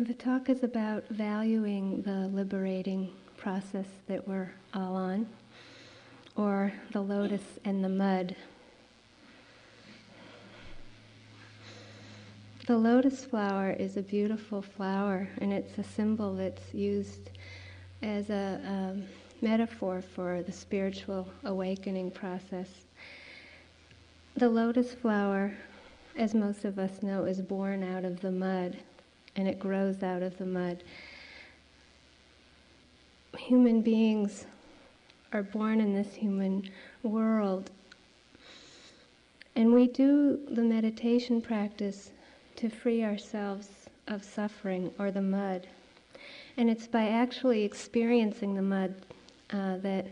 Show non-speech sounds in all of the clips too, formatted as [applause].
The talk is about valuing the liberating process that we're all on, or the lotus and the mud. The lotus flower is a beautiful flower, and it's a symbol that's used as a metaphor for the spiritual awakening process. The lotus flower, as most of us know, is born out of the mud, and it grows out of the mud. Human beings are born in this human world, and we do the meditation practice to free ourselves of suffering or the mud. And it's by actually experiencing the mud uh, that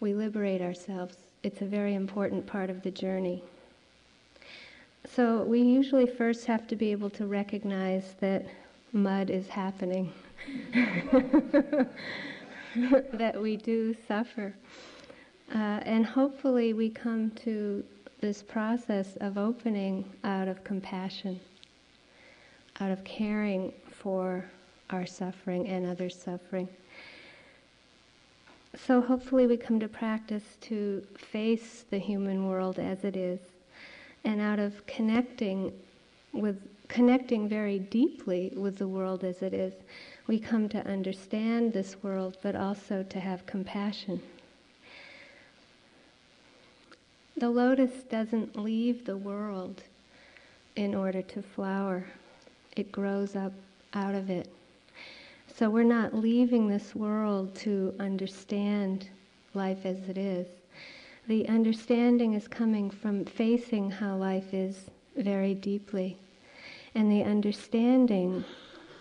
we liberate ourselves. It's a very important part of the journey. So we usually first have to be able to recognize that mud is happening, [laughs] that we do suffer. Uh, and hopefully we come to this process of opening out of compassion out of caring for our suffering and others' suffering. So hopefully we come to practice to face the human world as it is, and out of connecting with connecting very deeply with the world as it is, we come to understand this world, but also to have compassion. The lotus doesn't leave the world in order to flower it grows up out of it. So we're not leaving this world to understand life as it is. The understanding is coming from facing how life is very deeply. And the understanding,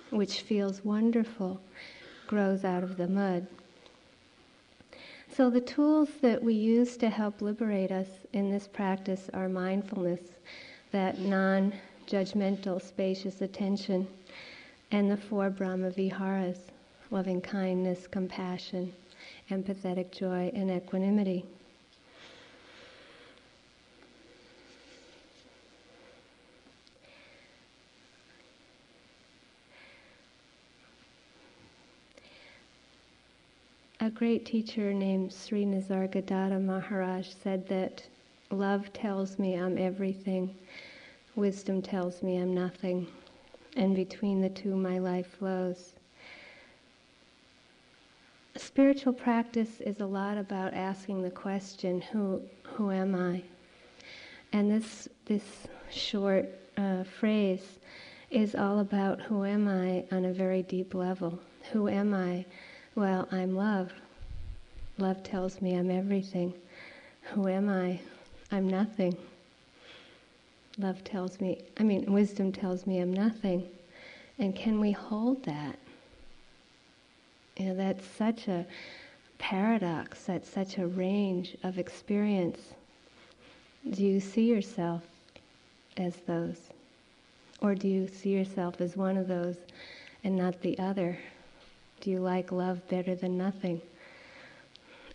which feels wonderful, grows out of the mud. So the tools that we use to help liberate us in this practice are mindfulness, that non judgmental, spacious attention, and the four Brahma Viharas loving kindness, compassion, empathetic joy, and equanimity. Great teacher named Sri Nisargadatta Maharaj said that love tells me I'm everything Wisdom tells me I'm nothing, and between the two, my life flows. Spiritual practice is a lot about asking the question, "Who, who am I?" And this this short uh, phrase is all about who am I on a very deep level. Who am I? Well, I'm love. Love tells me I'm everything. Who am I? I'm nothing. Love tells me, I mean, wisdom tells me I'm nothing. And can we hold that? You know, that's such a paradox, that's such a range of experience. Do you see yourself as those? Or do you see yourself as one of those and not the other? Do you like love better than nothing?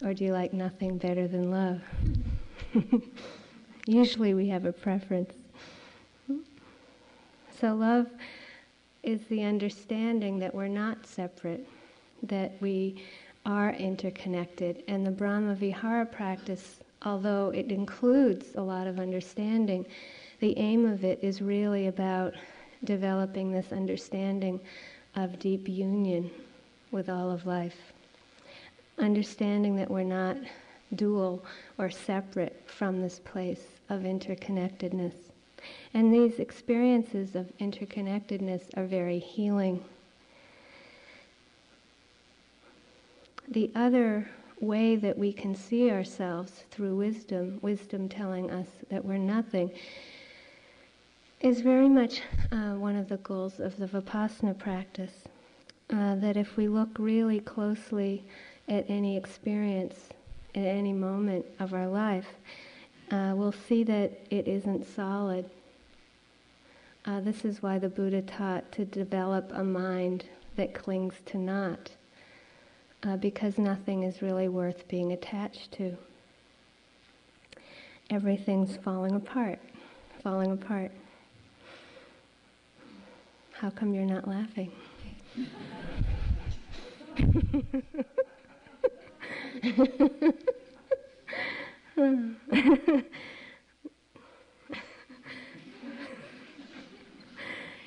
Or do you like nothing better than love? [laughs] Usually we have a preference. So, love is the understanding that we're not separate, that we are interconnected. And the Brahma Vihara practice, although it includes a lot of understanding, the aim of it is really about developing this understanding of deep union with all of life. Understanding that we're not dual or separate from this place of interconnectedness. And these experiences of interconnectedness are very healing. The other way that we can see ourselves through wisdom, wisdom telling us that we're nothing, is very much uh, one of the goals of the Vipassana practice. Uh, that if we look really closely at any experience at any moment of our life, uh, we'll see that it isn't solid. Uh, this is why the Buddha taught to develop a mind that clings to not, uh, because nothing is really worth being attached to. Everything's falling apart, falling apart. How come you're not laughing?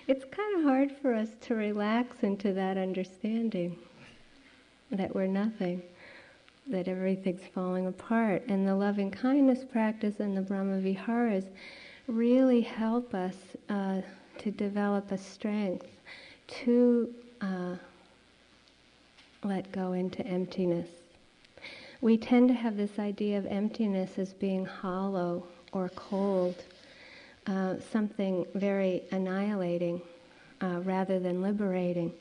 It's kind of hard for us to relax into that understanding that we're nothing, that everything's falling apart. And the loving kindness practice and the Brahma Viharas really help us uh, to develop a strength to uh, let go into emptiness. We tend to have this idea of emptiness as being hollow or cold, uh, something very annihilating uh, rather than liberating.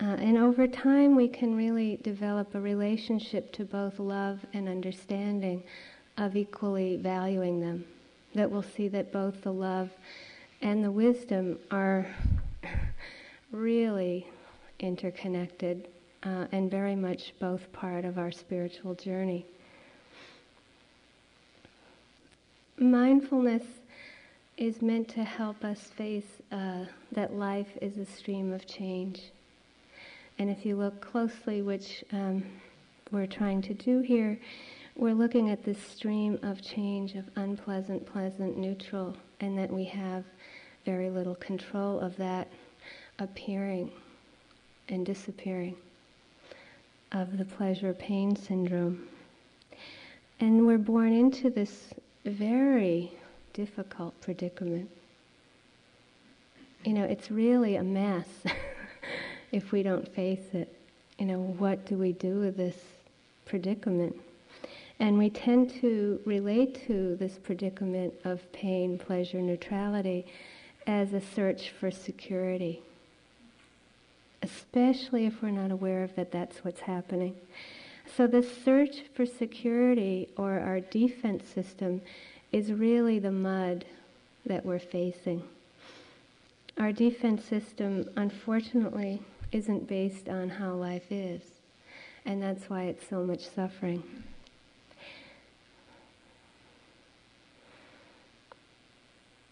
Uh, and over time, we can really develop a relationship to both love and understanding of equally valuing them. That we'll see that both the love and the wisdom are really interconnected uh, and very much both part of our spiritual journey. Mindfulness is meant to help us face uh, that life is a stream of change. And if you look closely, which um, we're trying to do here, we're looking at this stream of change of unpleasant, pleasant, neutral, and that we have very little control of that appearing and disappearing of the pleasure pain syndrome. And we're born into this very difficult predicament. You know, it's really a mess [laughs] if we don't face it. You know, what do we do with this predicament? And we tend to relate to this predicament of pain, pleasure, neutrality as a search for security especially if we're not aware of that that's what's happening. So the search for security or our defense system is really the mud that we're facing. Our defense system, unfortunately, isn't based on how life is, and that's why it's so much suffering.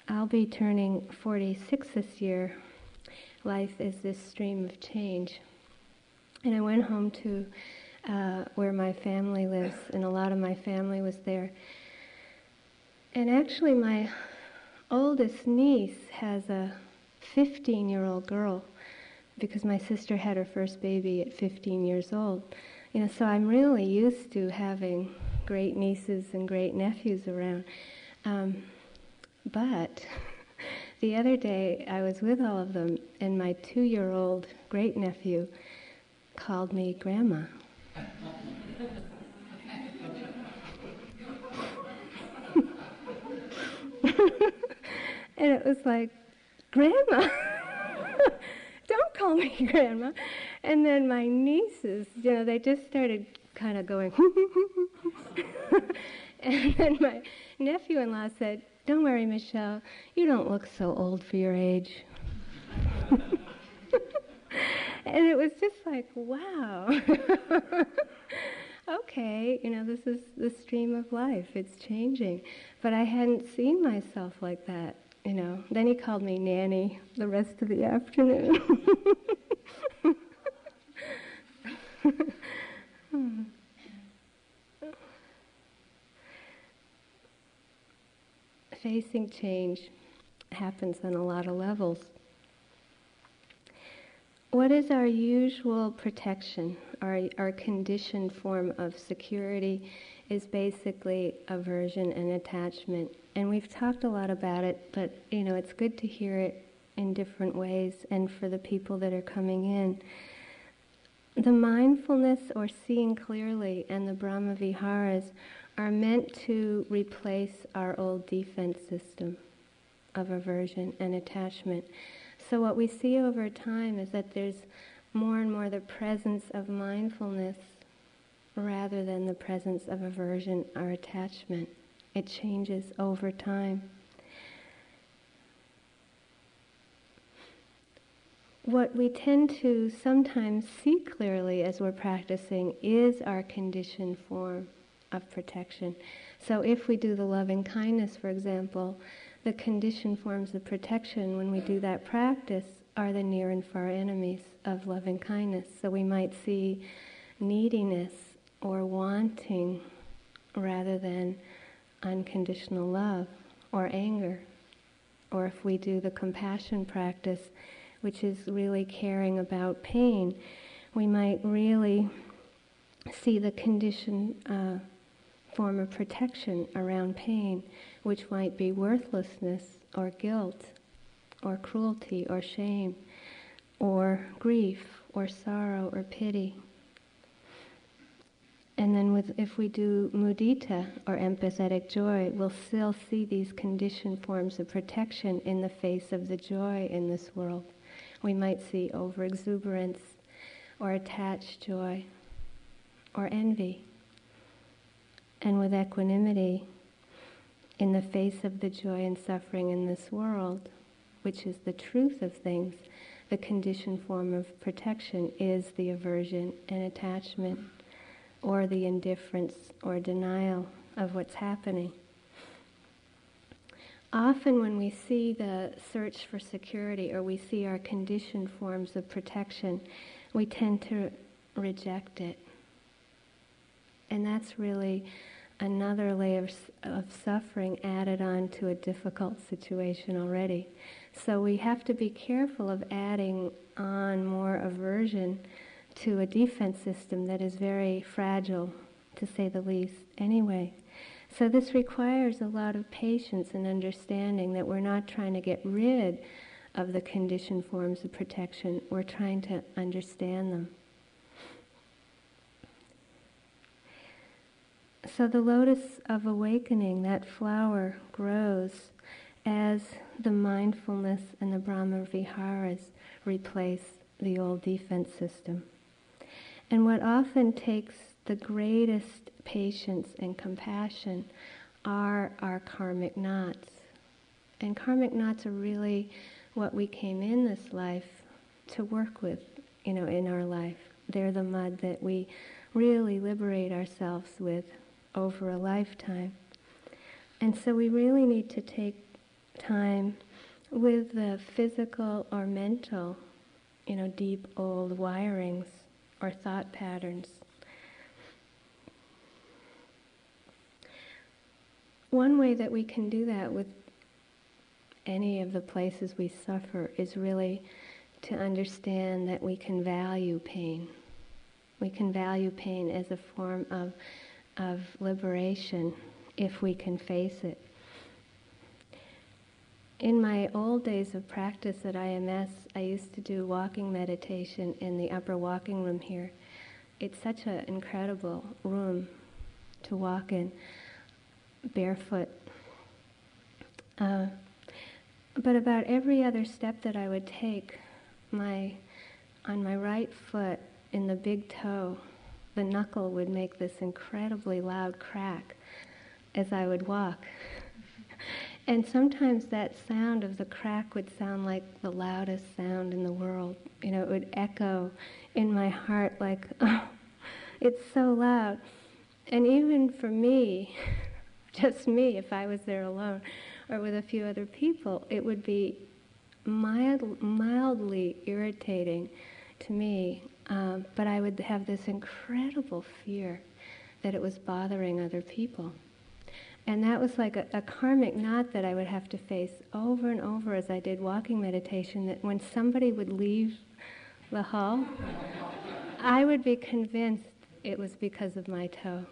I'll be turning 46 this year, life is this stream of change. And I went home to uh, where my family lives, and a lot of my family was there. And actually, my oldest niece has a 15 year old girl because my sister had her first baby at 15 years old. You know, so I'm really used to having great nieces and great nephews around. Um, but [laughs] the other day, I was with all of them, and my two year old great nephew called me Grandma. [laughs] and it was like, Grandma? [laughs] Don't call me [laughs] Grandma. And then my nieces, you know, they just started kind of going, and then my nephew in law said, don't worry, Michele. You don't look so old for your age. [laughs] and it was just like, wow. [laughs] okay, you know, this is the stream of life. It's changing. But I hadn't seen myself like that, you know. Then he called me nanny the rest of the afternoon. [laughs] hmm. Facing change happens on a lot of levels. What is our usual protection? Our, our conditioned form of security is basically aversion and attachment. And we've talked a lot about it, but you know, it's good to hear it in different ways and for the people that are coming in. The mindfulness or seeing clearly and the Brahma Viharas are meant to replace our old defense system of aversion and attachment. So, what we see over time is that there's more and more the presence of mindfulness rather than the presence of aversion or attachment. It changes over time. What we tend to sometimes see clearly as we're practicing is our conditioned form of protection. So if we do the loving kindness, for example, the conditioned forms of protection when we do that practice are the near and far enemies of loving kindness. So we might see neediness or wanting rather than unconditional love or anger. Or if we do the compassion practice, which is really caring about pain, we might really see the conditioned uh, form of protection around pain, which might be worthlessness or guilt or cruelty or shame or grief or sorrow or pity. And then with, if we do mudita or empathetic joy, we'll still see these conditioned forms of protection in the face of the joy in this world. We might see overexuberance or attached joy or envy. And with equanimity, in the face of the joy and suffering in this world, which is the truth of things, the conditioned form of protection is the aversion and attachment or the indifference or denial of what's happening. Often, when we see the search for security or we see our conditioned forms of protection, we tend to reject it. And that's really another layer of suffering added on to a difficult situation already. So we have to be careful of adding on more aversion to a defense system that is very fragile, to say the least, anyway. So this requires a lot of patience and understanding that we're not trying to get rid of the conditioned forms of protection, we're trying to understand them. So the lotus of awakening, that flower, grows as the mindfulness and the Brahma Viharas replace the old defense system. And what often takes the greatest patience and compassion are our karmic knots. And karmic knots are really what we came in this life to work with, you know, in our life. They're the mud that we really liberate ourselves with over a lifetime. And so we really need to take time with the physical or mental, you know, deep old wirings or thought patterns. One way that we can do that with any of the places we suffer is really to understand that we can value pain. We can value pain as a form of, of liberation if we can face it. In my old days of practice at IMS, I used to do walking meditation in the upper walking room here. It's such an incredible room to walk in, barefoot. Uh, but about every other step that I would take, my on my right foot in the big toe, the knuckle would make this incredibly loud crack as I would walk. [laughs] And sometimes that sound of the crack would sound like the loudest sound in the world. You know, it would echo in my heart like, [laughs] oh, it's so loud. And even for me, [laughs] just me, if I was there alone or with a few other people, it would be mild, mildly irritating to me. Um, but I would have this incredible fear that it was bothering other people. And that was like a, a, karmic knot that I would have to face over and over as I did walking meditation. That when somebody would leave the hall, I would be convinced it was because of my toe.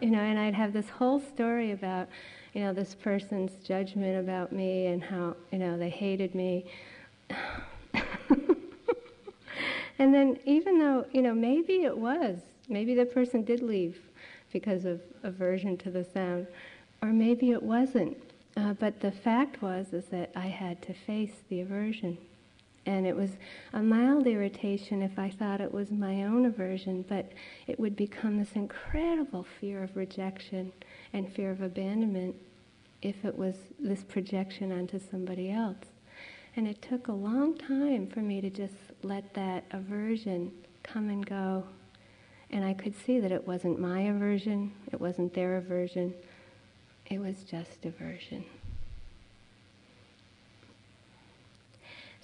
You know, and I'd have this whole story about, you know, this person's judgment about me and how, you know, they hated me. And then, even though, you know, maybe it was, maybe the person did leave because of aversion to the sound, or maybe it wasn't. Uh, but the fact was is that I had to face the aversion, and it was a mild irritation if I thought it was my own aversion, but it would become this incredible fear of rejection and fear of abandonment if it was this projection onto somebody else. And it took a long time for me to just let that aversion come and go. And I could see that it wasn't my aversion, it wasn't their aversion, it was just aversion.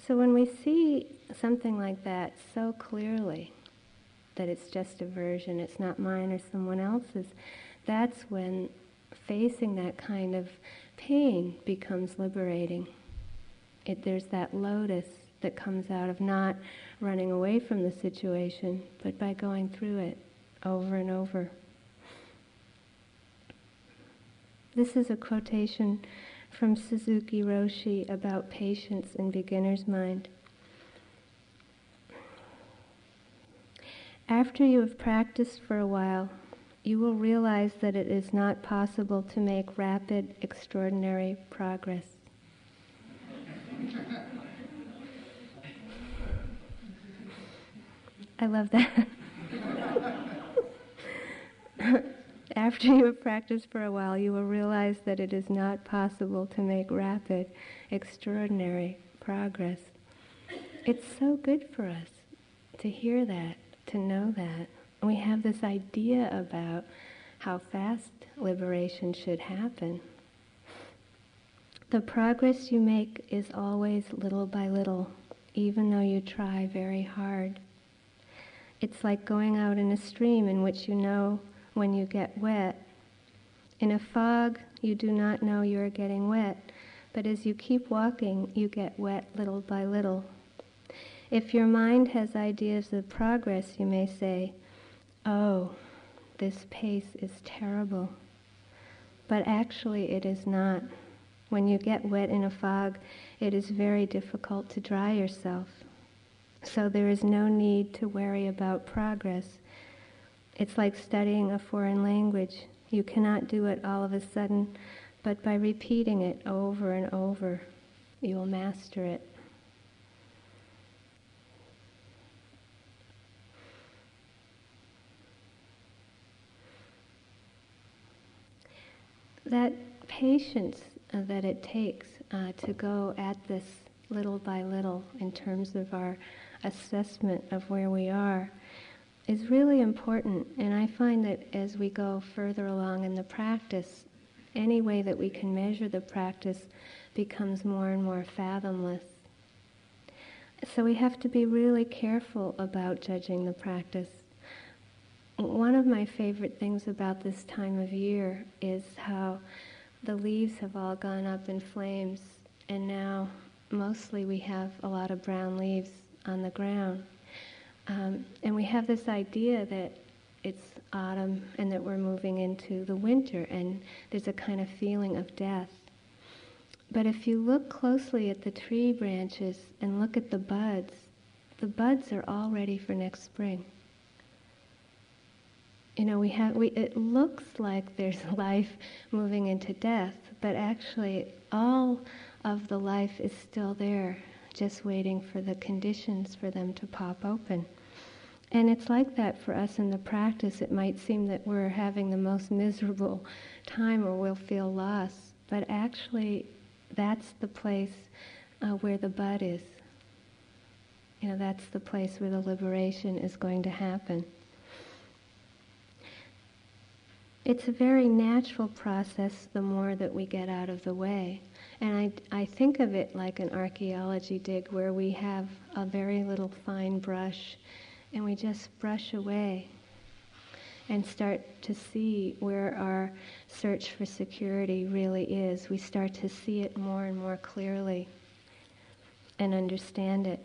So when we see something like that so clearly, that it's just aversion, it's not mine or someone else's, that's when facing that kind of pain becomes liberating. It, there's that lotus that comes out of not running away from the situation, but by going through it over and over. This is a quotation from Suzuki Roshi about patience in beginner's mind. After you have practiced for a while, you will realize that it is not possible to make rapid, extraordinary progress. I love that. [laughs] After you have practiced for a while, you will realize that it is not possible to make rapid, extraordinary progress. It's so good for us to hear that, to know that. We have this idea about how fast liberation should happen. The progress you make is always little by little, even though you try very hard. It's like going out in a stream in which you know when you get wet. In a fog, you do not know you are getting wet, but as you keep walking, you get wet little by little. If your mind has ideas of progress, you may say, Oh, this pace is terrible. But actually, it is not. When you get wet in a fog, it is very difficult to dry yourself. So there is no need to worry about progress. It's like studying a foreign language. You cannot do it all of a sudden, but by repeating it over and over, you will master it. That patience uh, that it takes uh, to go at this little by little in terms of our assessment of where we are is really important. And I find that as we go further along in the practice, any way that we can measure the practice becomes more and more fathomless. So we have to be really careful about judging the practice. One of my favorite things about this time of year is how the leaves have all gone up in flames, and now mostly we have a lot of brown leaves on the ground. Um, and we have this idea that it's autumn and that we're moving into the winter, and there's a kind of feeling of death. But if you look closely at the tree branches and look at the buds, the buds are all ready for next spring. You know, we have we it looks like there's [laughs] life moving into death, but actually all of the life is still there just waiting for the conditions for them to pop open. And it's like that for us in the practice. It might seem that we're having the most miserable time or we'll feel lost, but actually, that's the place uh, where the bud is. You know, that's the place where the liberation is going to happen. It's a very natural process the more that we get out of the way. And I, I think of it like an archaeology dig where we have a very little fine brush and we just brush away and start to see where our search for security really is. We start to see it more and more clearly and understand it.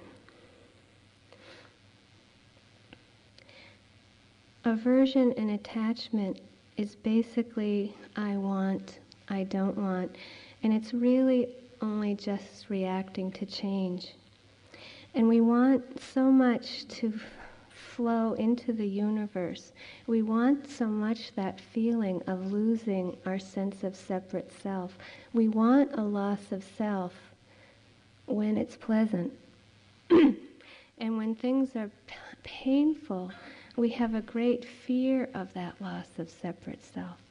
Aversion and attachment is basically I want, I don't want. And it's really only just reacting to change. And we want so much to flow into the universe. We want so much that feeling of losing our sense of separate self. We want a loss of self when it's pleasant. [clears throat] and when things are p- painful, we have a great fear of that loss of separate self.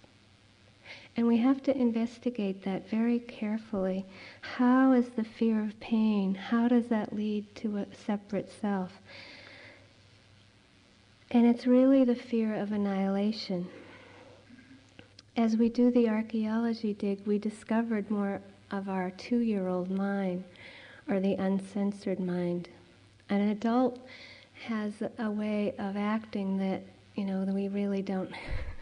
And we have to investigate that very carefully. How is the fear of pain? How does that lead to a separate self? And it's really the fear of annihilation. As we do the archaeology dig, we discovered more of our two year old mind, or the uncensored mind. An adult has a way of acting that, you know, that we really don't [laughs]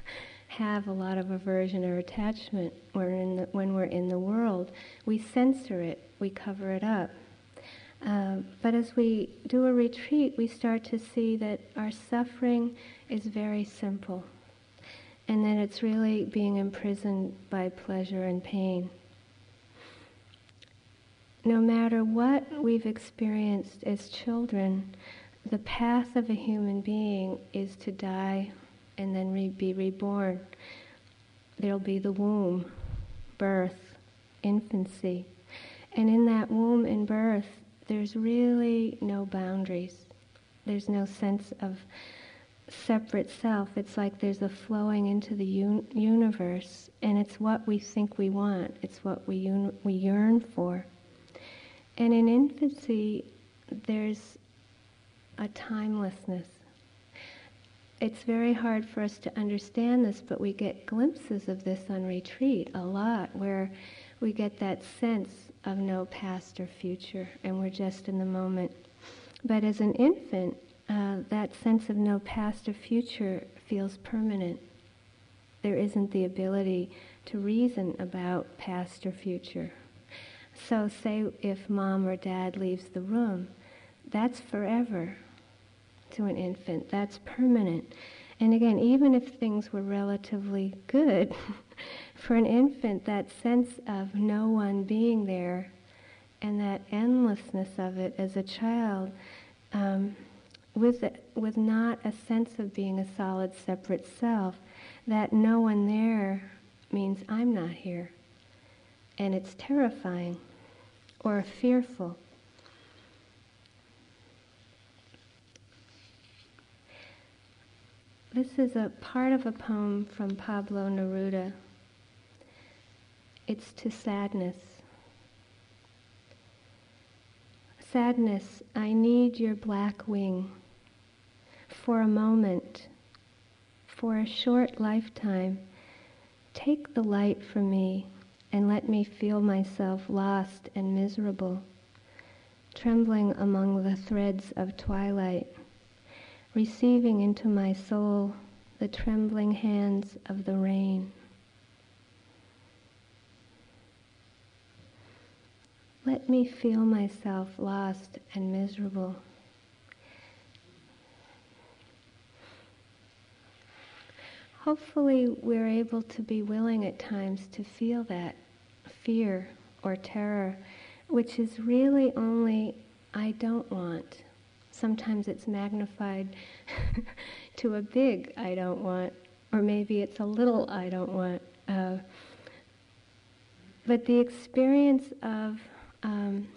have a lot of aversion or attachment when we're in the, when we're in the world. We censor it, we cover it up. Um, but as we do a retreat, we start to see that our suffering is very simple and that it's really being imprisoned by pleasure and pain. No matter what we've experienced as children, the path of a human being is to die and then re- be reborn. There'll be the womb, birth, infancy. And in that womb and birth, there's really no boundaries. There's no sense of separate self. It's like there's a flowing into the un- universe, and it's what we think we want. It's what we un- we yearn for. And in infancy, there's a timelessness. It's very hard for us to understand this, but we get glimpses of this on retreat a lot, where we get that sense of no past or future, and we're just in the moment. But as an infant, uh, that sense of no past or future feels permanent. There isn't the ability to reason about past or future. So, say if mom or dad leaves the room, that's forever to an infant, that's permanent. And again, even if things were relatively good, [laughs] for an infant, that sense of no one being there and that endlessness of it as a child, um, with, with not a sense of being a solid, separate self, that no one there means I'm not here. And it's terrifying or fearful. This is a part of a poem from Pablo Neruda. It's to sadness. Sadness, I need your black wing for a moment, for a short lifetime. Take the light from me and let me feel myself lost and miserable, trembling among the threads of twilight, receiving into my soul the trembling hands of the rain. Let me feel myself lost and miserable. Hopefully, we're able to be willing at times to feel that fear or terror, which is really only, I don't want. Sometimes it's magnified [laughs] to a big I don't want, or maybe it's a little I don't want. Uh, but the experience of um,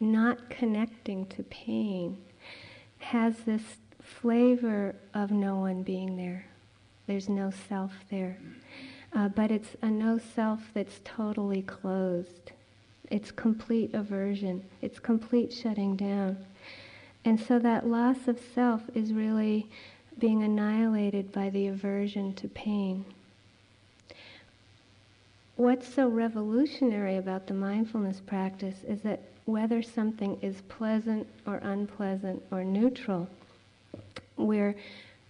not connecting to pain has this flavor of no one being there. There's no self there. Uh, but it's a no self that's totally closed. It's complete aversion. It's complete shutting down. And so that loss of self is really being annihilated by the aversion to pain. What's so revolutionary about the mindfulness practice is that whether something is pleasant or unpleasant or neutral, we're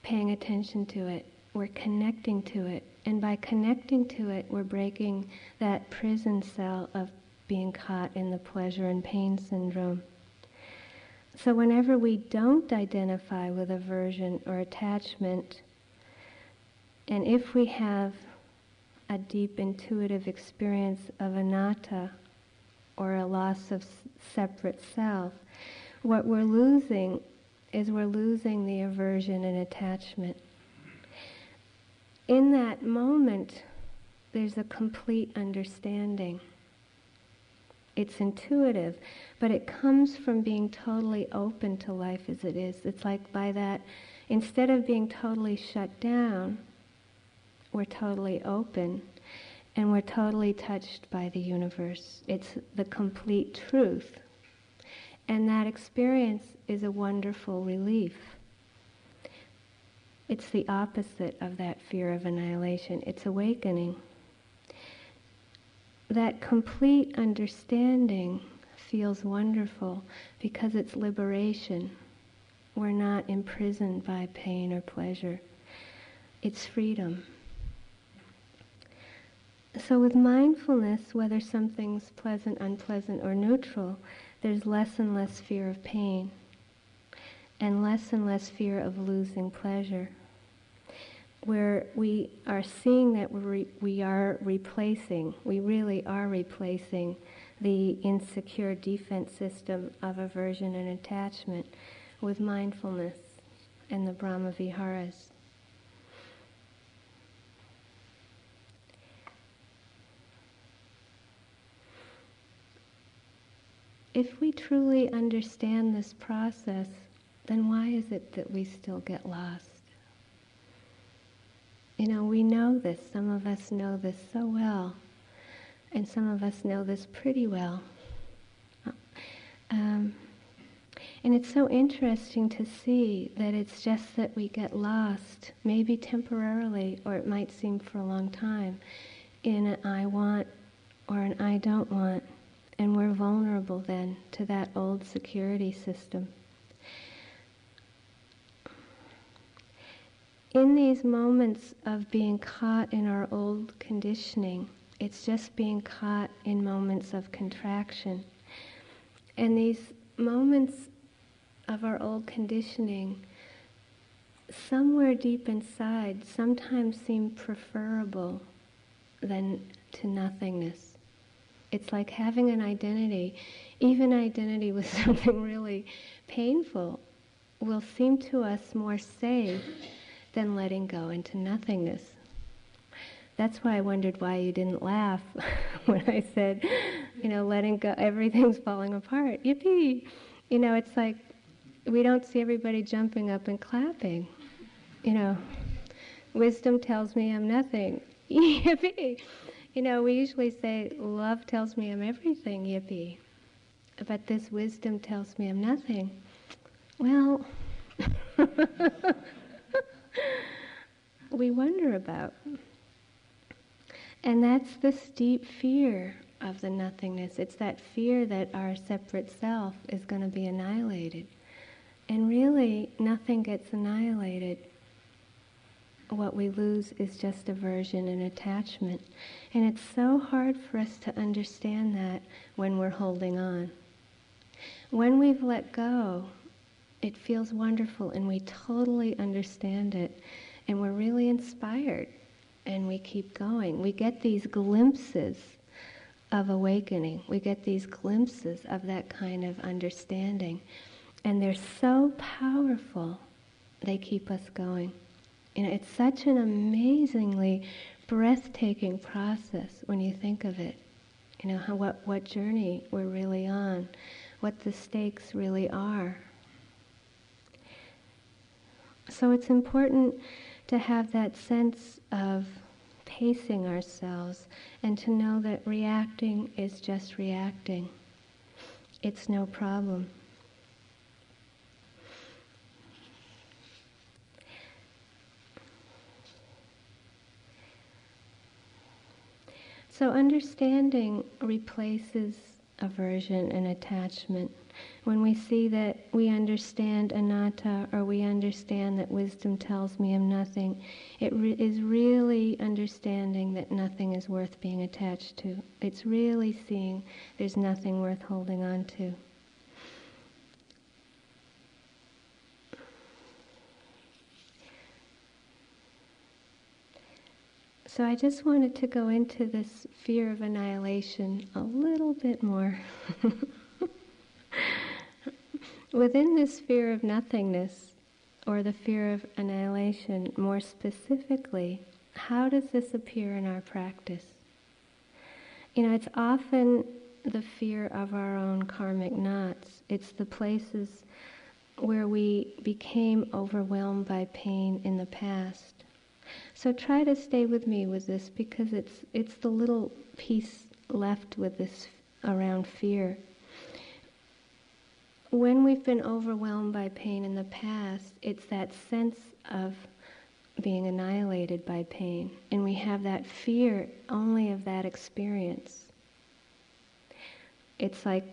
paying attention to it, we're connecting to it, and by connecting to it, we're breaking that prison cell of being caught in the pleasure and pain syndrome. So, whenever we don't identify with aversion or attachment, and if we have a deep intuitive experience of anatta or a loss of separate self, what we're losing is we're losing the aversion and attachment in that moment, there's a complete understanding. It's intuitive, but it comes from being totally open to life as it is. It's like by that, instead of being totally shut down, we're totally open and we're totally touched by the universe. It's the complete truth. And that experience is a wonderful relief. It's the opposite of that fear of annihilation. It's awakening. That complete understanding feels wonderful because it's liberation. We're not imprisoned by pain or pleasure. It's freedom. So, with mindfulness, whether something's pleasant, unpleasant, or neutral, there's less and less fear of pain and less and less fear of losing pleasure. Where we are seeing that we we are replacing, we really are replacing the insecure defense system of aversion and attachment with mindfulness and the Brahma Viharas. If we truly understand this process, then why is it that we still get lost? You know, we know this. Some of us know this so well, and some of us know this pretty well. Um, and it's so interesting to see that it's just that we get lost, maybe temporarily, or it might seem for a long time, in an I want or an I don't want. And we're vulnerable then to that old security system. In these moments of being caught in our old conditioning, it's just being caught in moments of contraction. And these moments of our old conditioning, somewhere deep inside, sometimes seem preferable than to nothingness. It's like having an identity, even identity with [laughs] something really painful, will seem to us more safe than letting go into nothingness. That's why I wondered why you didn't laugh [laughs] when I said, you know, letting go, everything's falling apart. Yippee! You know, it's like we don't see everybody jumping up and clapping. You know, wisdom tells me I'm nothing. [laughs] Yippee! You know, we usually say, love tells me I'm everything, yippee. But this wisdom tells me I'm nothing. Well, [laughs] we wonder about. And that's this deep fear of the nothingness. It's that fear that our separate self is going to be annihilated. And really, nothing gets annihilated what we lose is just aversion and attachment. And it's so hard for us to understand that when we're holding on. When we've let go, it feels wonderful and we totally understand it and we're really inspired and we keep going. We get these glimpses of awakening. We get these glimpses of that kind of understanding. And they're so powerful, they keep us going. You know, it's such an amazingly breathtaking process when you think of it. You know, how, what, what journey we're really on, what the stakes really are. So it's important to have that sense of pacing ourselves and to know that reacting is just reacting. It's no problem. So understanding replaces aversion and attachment. When we see that we understand anatta or we understand that wisdom tells me I'm nothing, it re- is really understanding that nothing is worth being attached to. It's really seeing there's nothing worth holding on to. So I just wanted to go into this fear of annihilation a little bit more. [laughs] Within this fear of nothingness, or the fear of annihilation more specifically, how does this appear in our practice? You know, it's often the fear of our own karmic knots. It's the places where we became overwhelmed by pain in the past so try to stay with me with this because it's it's the little piece left with this around fear. When we've been overwhelmed by pain in the past, it's that sense of being annihilated by pain, and we have that fear only of that experience. It's like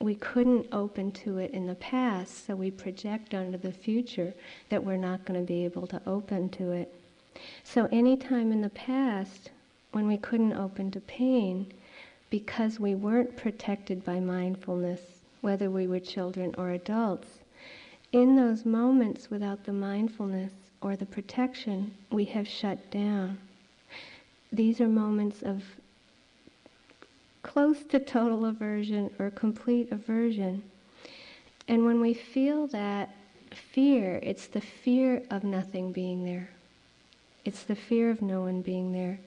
we couldn't open to it in the past, so we project onto the future that we're not going to be able to open to it. So, any time in the past when we couldn't open to pain, because we weren't protected by mindfulness, whether we were children or adults, in those moments without the mindfulness or the protection, we have shut down. These are moments of close to total aversion or complete aversion. And when we feel that fear, it's the fear of nothing being there. It's the fear of no one being there.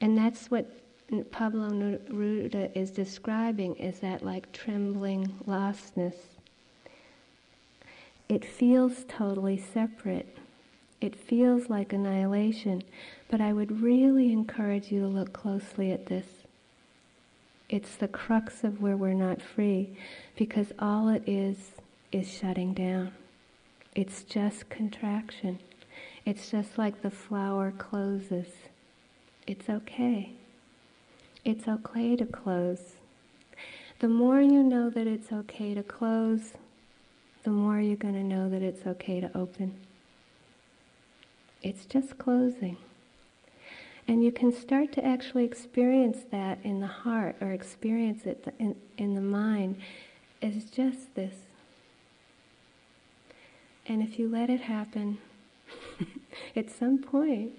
And that's what Pablo Neruda is describing is that like trembling lostness. It feels totally separate. It feels like annihilation, but I would really encourage you to look closely at this. It's the crux of where we're not free because all it is is shutting down. It's just contraction. It's just like the flower closes. It's okay. It's okay to close. The more you know that it's okay to close, the more you're going to know that it's okay to open. It's just closing. And you can start to actually experience that in the heart or experience it in, in the mind as just this. And if you let it happen, [laughs] at some point,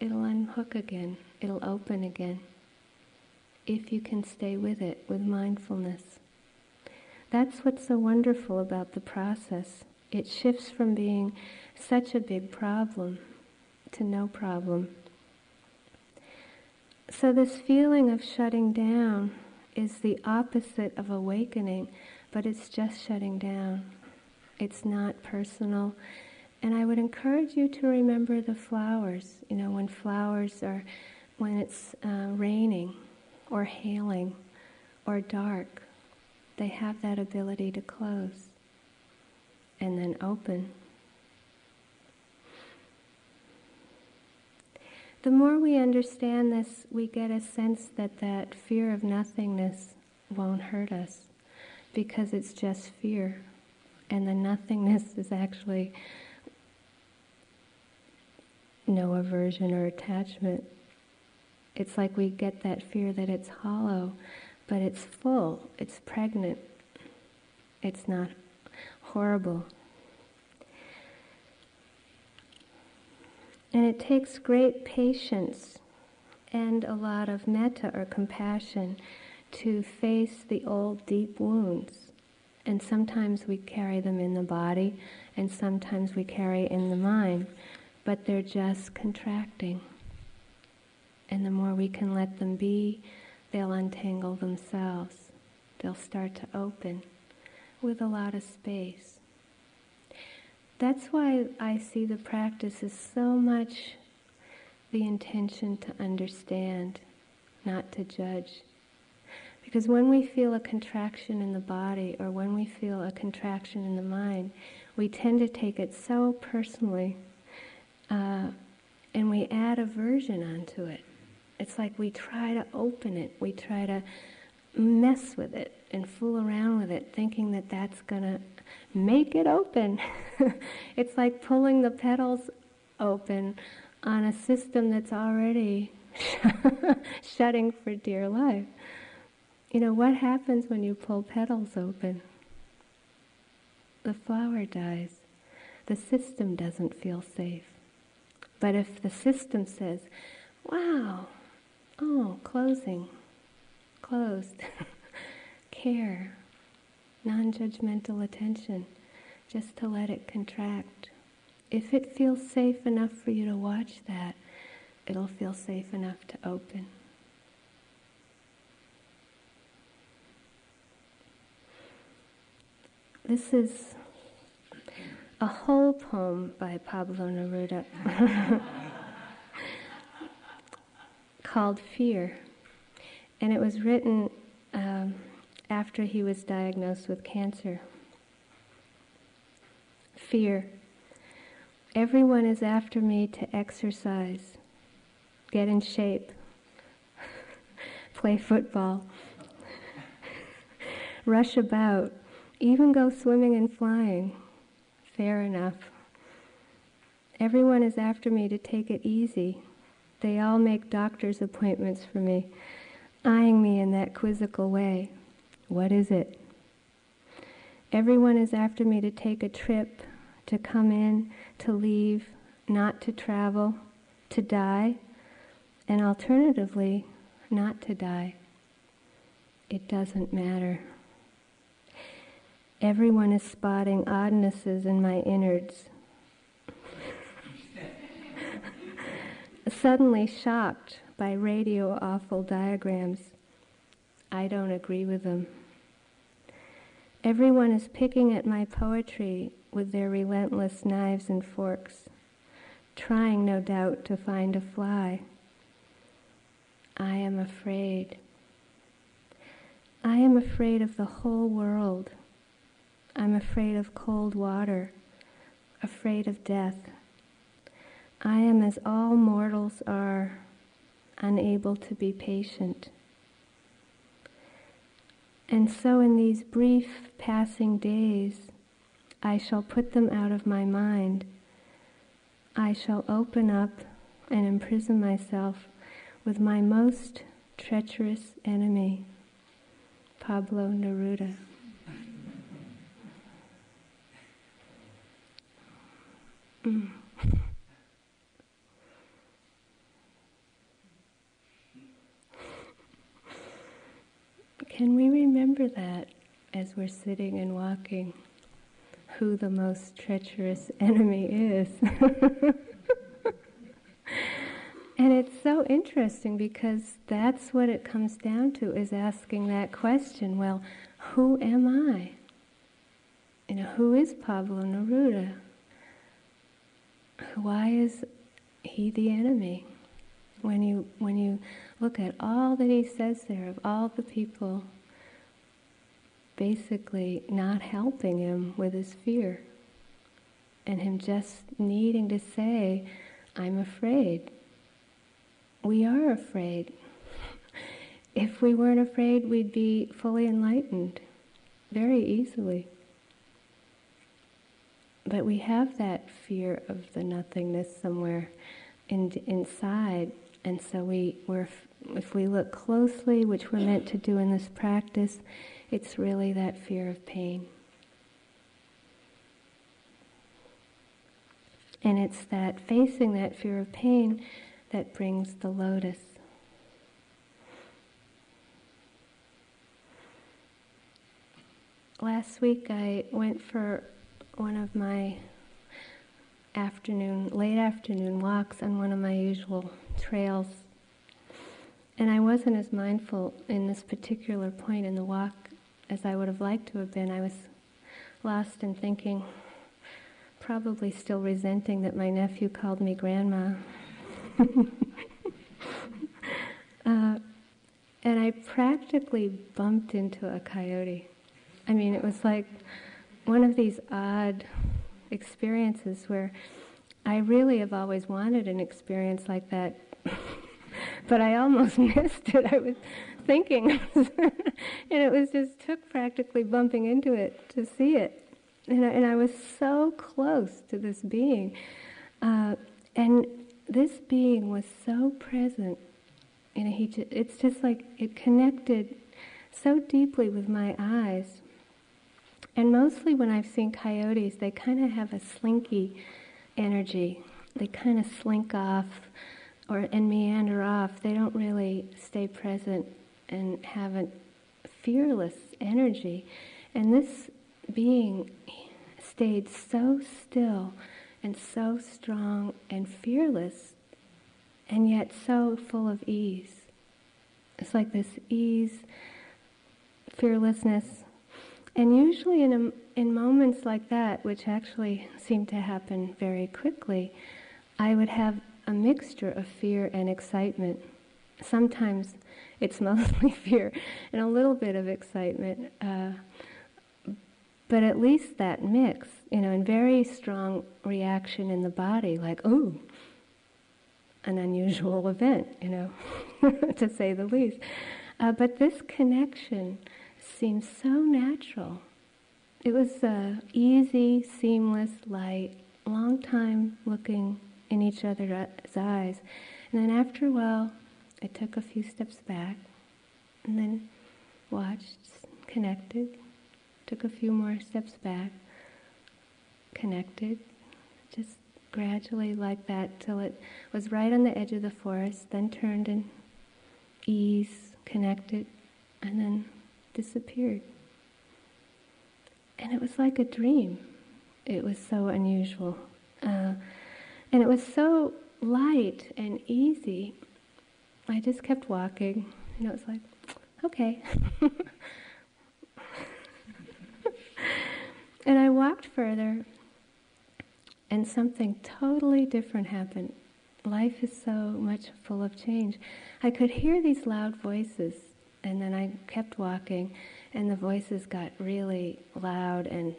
it'll unhook again, it'll open again. If you can stay with it with mindfulness. That's what's so wonderful about the process. It shifts from being such a big problem to no problem. So, this feeling of shutting down is the opposite of awakening, but it's just shutting down. It's not personal. And I would encourage you to remember the flowers. You know, when flowers are, when it's uh, raining or hailing or dark, they have that ability to close and then open. The more we understand this, we get a sense that that fear of nothingness won't hurt us because it's just fear. And the nothingness is actually no aversion or attachment. It's like we get that fear that it's hollow, but it's full, it's pregnant, it's not horrible. And it takes great patience and a lot of metta or compassion to face the old deep wounds. And sometimes we carry them in the body, and sometimes we carry in the mind, but they're just contracting. And the more we can let them be, they'll untangle themselves. They'll start to open with a lot of space. That's why I see the practice as so much the intention to understand, not to judge. Because when we feel a contraction in the body or when we feel a contraction in the mind, we tend to take it so personally uh, and we add aversion onto it. It's like we try to open it, we try to mess with it and fool around with it, thinking that that's going to make it open. [laughs] it's like pulling the petals open on a system that's already [laughs] shutting for dear life. You know, what happens when you pull petals open? The flower dies. The system doesn't feel safe. But if the system says, wow, oh, closing, closed, [laughs] care, non judgmental attention, just to let it contract. If it feels safe enough for you to watch that, it'll feel safe enough to open. This is a whole poem by Pablo Neruda [laughs] called Fear. And it was written um, after he was diagnosed with cancer. Fear. Everyone is after me to exercise, get in shape, [laughs] play football, [laughs] rush about, even go swimming and flying. Fair enough. Everyone is after me to take it easy. They all make doctor's appointments for me, eyeing me in that quizzical way. What is it? Everyone is after me to take a trip, to come in, to leave, not to travel, to die, and alternatively, not to die. It doesn't matter. Everyone is spotting oddnesses in my innards. Suddenly shocked by radio awful diagrams. I don't agree with them. Everyone is picking at my poetry with their relentless knives and forks, trying, no doubt, to find a fly. I am afraid. I am afraid of the whole world. I'm afraid of cold water, afraid of death. I am as all mortals are, unable to be patient. And so, in these brief passing days, I shall put them out of my mind. I shall open up and imprison myself with my most treacherous enemy, Pablo Neruda. Mm. [laughs] Can we remember that as we're sitting and walking? Who the most treacherous [laughs] enemy is. and it's so interesting because that's what it comes down to is asking that question well, who am I? You know, who is Pablo Neruda? Why is he the enemy? When you, when you look at all that he says there of all the people basically not helping him with his fear and him just needing to say, I'm afraid. We are afraid. [laughs] if we weren't afraid, we'd be fully enlightened very easily. But we have that fear of the nothingness somewhere in, inside, and so we, we're, if we look closely, which we're meant to do in this practice, it's really that fear of pain. And it's that facing that fear of pain that brings the lotus. Last week I went for one of my afternoon, late afternoon walks on one of my usual trails. And I wasn't as mindful in this particular point in the walk as I would have liked to have been. I was lost in thinking, probably still resenting that my nephew called me grandma. [laughs] uh, and I practically bumped into a coyote. I mean, it was like one of these odd experiences where I really have always wanted an experience like that, [laughs] but I almost [laughs] missed it. I was thinking, [laughs] and it was just took practically bumping into it to see it, and I, and I was so close to this being, uh, and this being was so present. You know, he. Just, it's just like it connected so deeply with my eyes and mostly when I've seen coyotes, they kind of have a slinky energy. They kind of slink off or and meander off. They don't really stay present and have a fearless energy. And this being stayed so still and so strong and fearless and yet so full of ease. It's like this ease, fearlessness, and usually, in, a, in moments like that, which actually seem to happen very quickly, I would have a mixture of fear and excitement. Sometimes it's mostly [laughs] fear and a little bit of excitement, uh, but at least that mix, you know, and very strong reaction in the body, like, ooh, an unusual event, you know, [laughs] to say the least. Uh, but this connection seems so natural. It was uh, easy, seamless, light, long time looking in each other's eyes. And then after a while, I took a few steps back and then watched, connected, took a few more steps back, connected, just gradually like that till it was right on the edge of the forest, then turned and ease, connected, and then disappeared. And it was like a dream. It was so unusual. Uh, and it was so light and easy. I just kept walking, and it was like, okay. [laughs] and I walked further, and something totally different happened. Life is so much full of change. I could hear these loud voices, and then I kept walking, and the voices got really loud and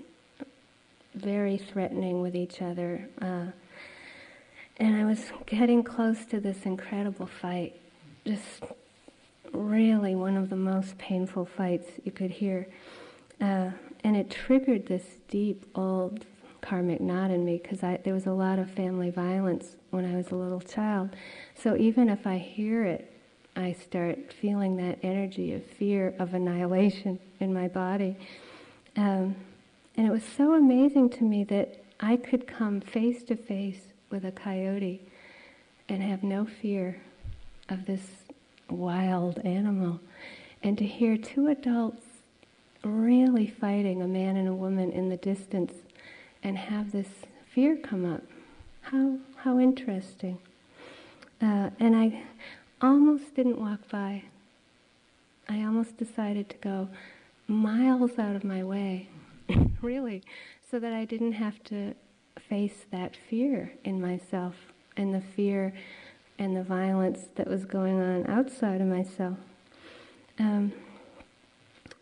very threatening with each other. Uh, and I was getting close to this incredible fight, just really one of the most painful fights you could hear. Uh, and it triggered this deep, old karmic knot in me because there was a lot of family violence when I was a little child. So even if I hear it, I start feeling that energy of fear of annihilation in my body. Um, and it was so amazing to me that I could come face to face with a coyote and have no fear of this wild animal. And to hear two adults really fighting, a man and a woman in the distance, and have this fear come up. How, how interesting. Uh, and I almost didn't walk by. I almost decided to go miles out of my way, [laughs] really, so that I didn't have to face that fear in myself and the fear and the violence that was going on outside of myself. Um,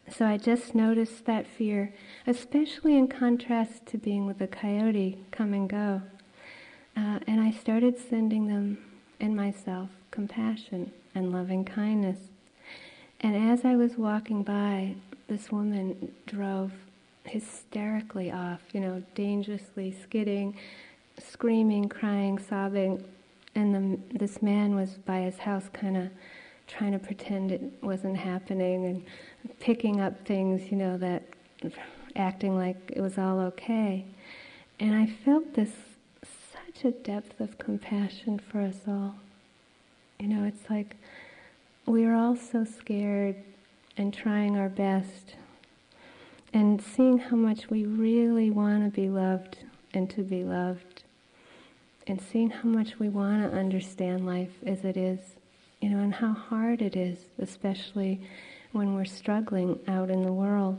so I just noticed that fear, especially in contrast to being with the coyote come and go. Uh, and I started sending them and myself compassion and loving kindness. And as I was walking by, this woman drove hysterically off, you know, dangerously skidding, screaming, crying, sobbing. And the, this man was by his house kind of trying to pretend it wasn't happening and picking up things, you know, that acting like it was all okay. And I felt this such a depth of compassion for us all. You know, it's like we are all so scared and trying our best and seeing how much we really want to be loved and to be loved, and seeing how much we want to understand life as it is, you know, and how hard it is, especially when we're struggling out in the world.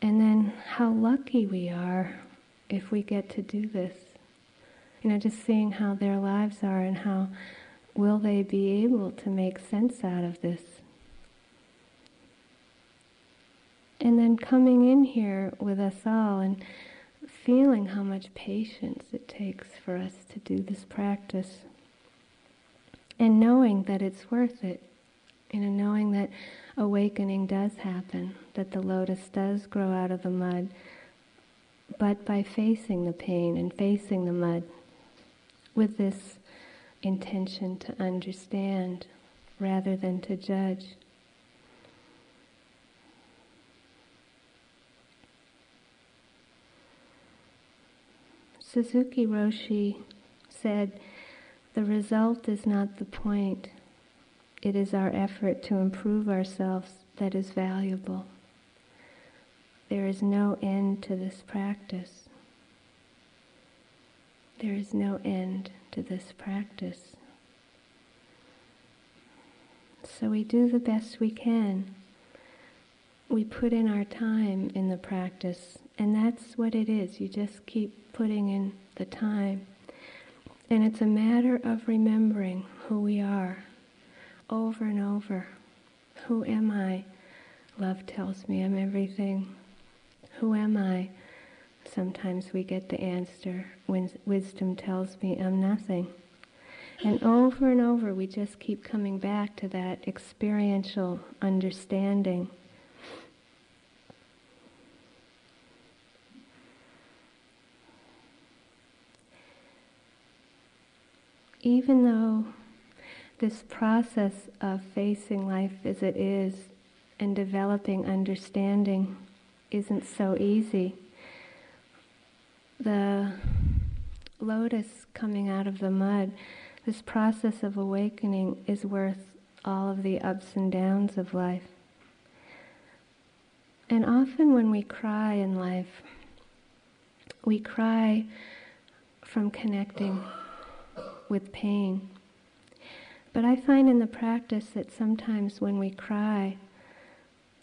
And then how lucky we are if we get to do this. You know, just seeing how their lives are and how will they be able to make sense out of this. And then coming in here with us all and feeling how much patience it takes for us to do this practice. And knowing that it's worth it. You know, knowing that awakening does happen, that the lotus does grow out of the mud, but by facing the pain and facing the mud with this intention to understand rather than to judge. Suzuki Roshi said, The result is not the point, it is our effort to improve ourselves that is valuable. There is no end to this practice. There is no end to this practice. So we do the best we can. We put in our time in the practice, and that's what it is. You just keep putting in the time. And it's a matter of remembering who we are over and over. Who am I? Love tells me I'm everything. Who am I? Sometimes we get the answer when wisdom tells me I'm nothing. And over and over, we just keep coming back to that experiential understanding even though this process of facing life as it is and developing understanding isn't so easy, the lotus coming out of the mud, this process of awakening is worth all of the ups and downs of life. And often when we cry in life, we cry from connecting with pain. But I find in the practice that sometimes when we cry,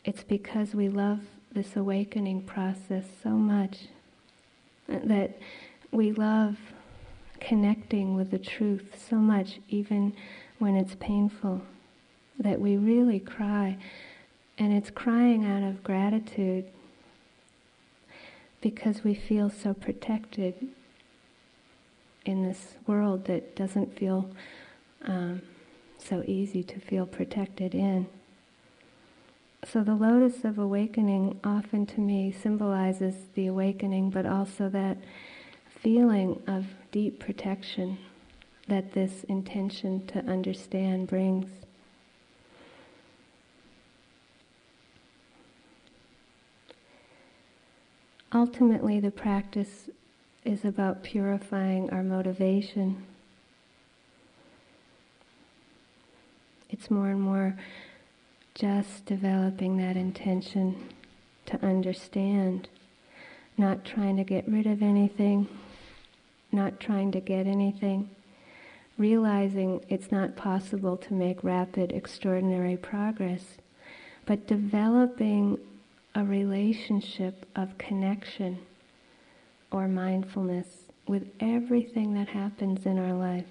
it's because we love this awakening process so much that we love connecting with the truth so much, even when it's painful, that we really cry. And it's crying out of gratitude because we feel so protected in this world that doesn't feel um, so easy to feel protected in. So the lotus of awakening often to me symbolizes the awakening, but also that feeling of deep protection that this intention to understand brings. Ultimately, the practice is about purifying our motivation. It's more and more just developing that intention to understand, not trying to get rid of anything, not trying to get anything, realizing it's not possible to make rapid, extraordinary progress, but developing a relationship of connection or mindfulness with everything that happens in our life.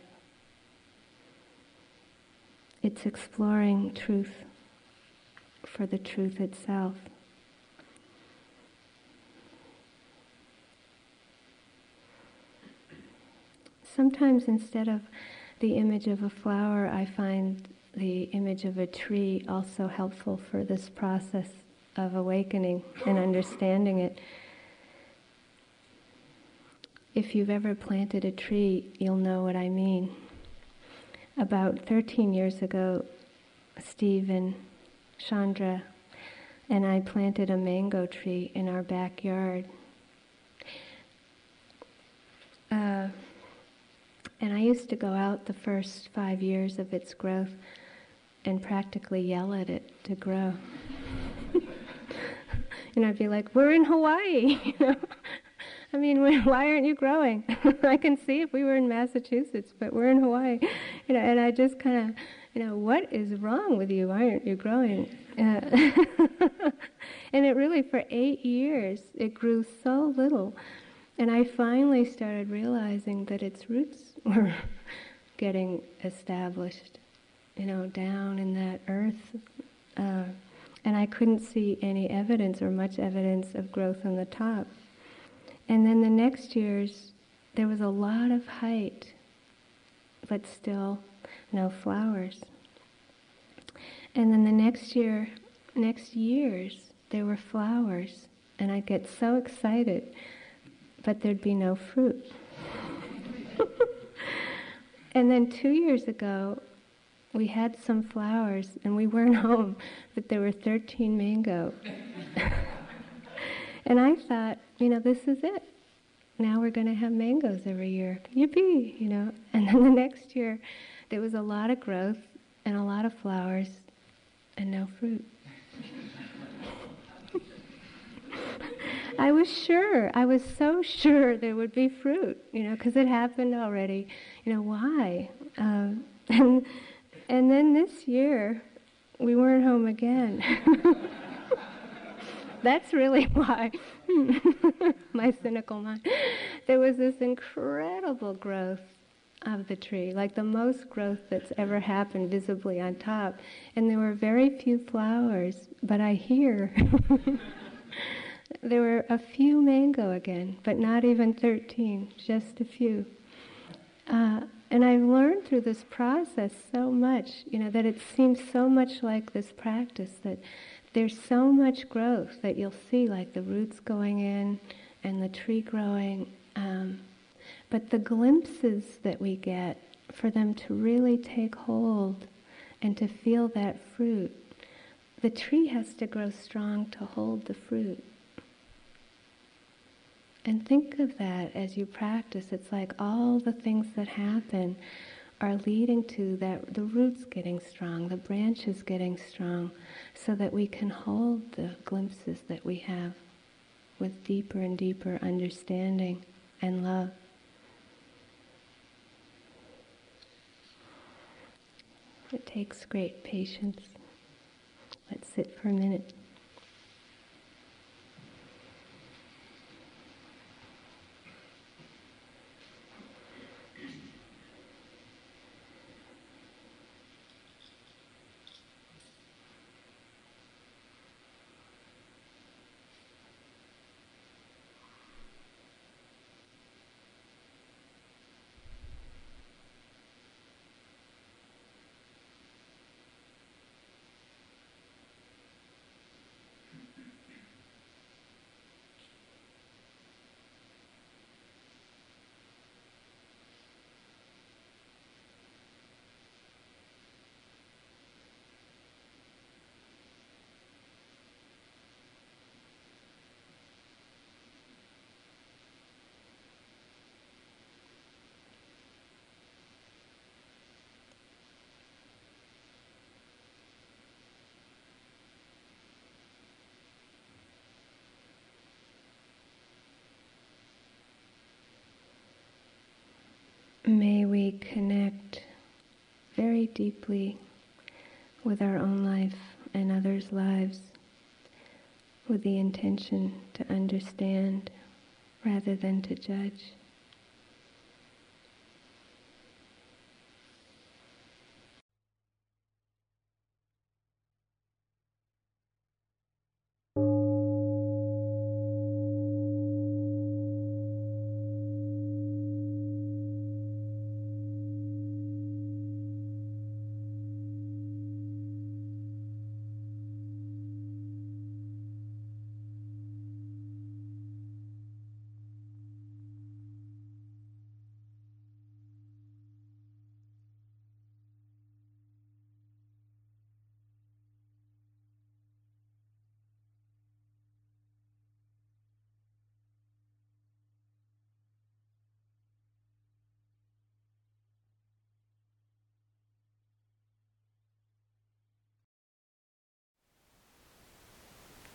It's exploring truth for the truth itself. Sometimes instead of the image of a flower, I find the image of a tree also helpful for this process of awakening and understanding it. If you've ever planted a tree, you'll know what I mean. About 13 years ago, Steve and Chandra and I planted a mango tree in our backyard. Uh, and I used to go out the first five years of its growth and practically yell at it to grow. [laughs] and I'd be like, "We're in Hawaii," [laughs] you know. I mean, [laughs] why aren't you growing? [laughs] I can see if we were in Massachusetts, but we're in Hawaii, you know. And I just kind of, you know, what is wrong with you? Why aren't you growing? Uh, [laughs] and it really, for eight years, it grew so little, and I finally started realizing that its roots were getting established, you know, down in that earth. Uh, and I couldn't see any evidence or much evidence of growth on the top. And then the next years, there was a lot of height, but still no flowers. And then the next year, next years, there were flowers, and I'd get so excited, but there'd be no fruit. [laughs] and then two years ago, we had some flowers, and we weren't [laughs] home, but there were 13 mango. [laughs] And I thought, you know, this is it. Now we're going to have mangoes every year. Yippee, you know. And then the next year, there was a lot of growth and a lot of flowers and no fruit. I was sure, I was so sure there would be fruit, you know, because it happened already. You know, why? Um, [laughs] and, and then this year, we weren't home again. [laughs] That's really [laughs] why [laughs] my cynical mind. There was this incredible growth of the tree, like the most growth that's ever happened visibly on top. And there were very few flowers, but I hear [laughs] there were a few mango again, but not even 13, just a few. Uh, and I've learned through this process so much, you know, that it seems so much like this practice that there's so much growth that you'll see, like the roots going in and the tree growing. Um, but the glimpses that we get for them to really take hold and to feel that fruit, the tree has to grow strong to hold the fruit. And think of that as you practice. It's like all the things that happen are leading to that the roots getting strong, the branches getting strong, so that we can hold the glimpses that we have with deeper and deeper understanding and love. It takes great patience. Let's sit for a minute. May we connect very deeply with our own life and others' lives with the intention to understand rather than to judge.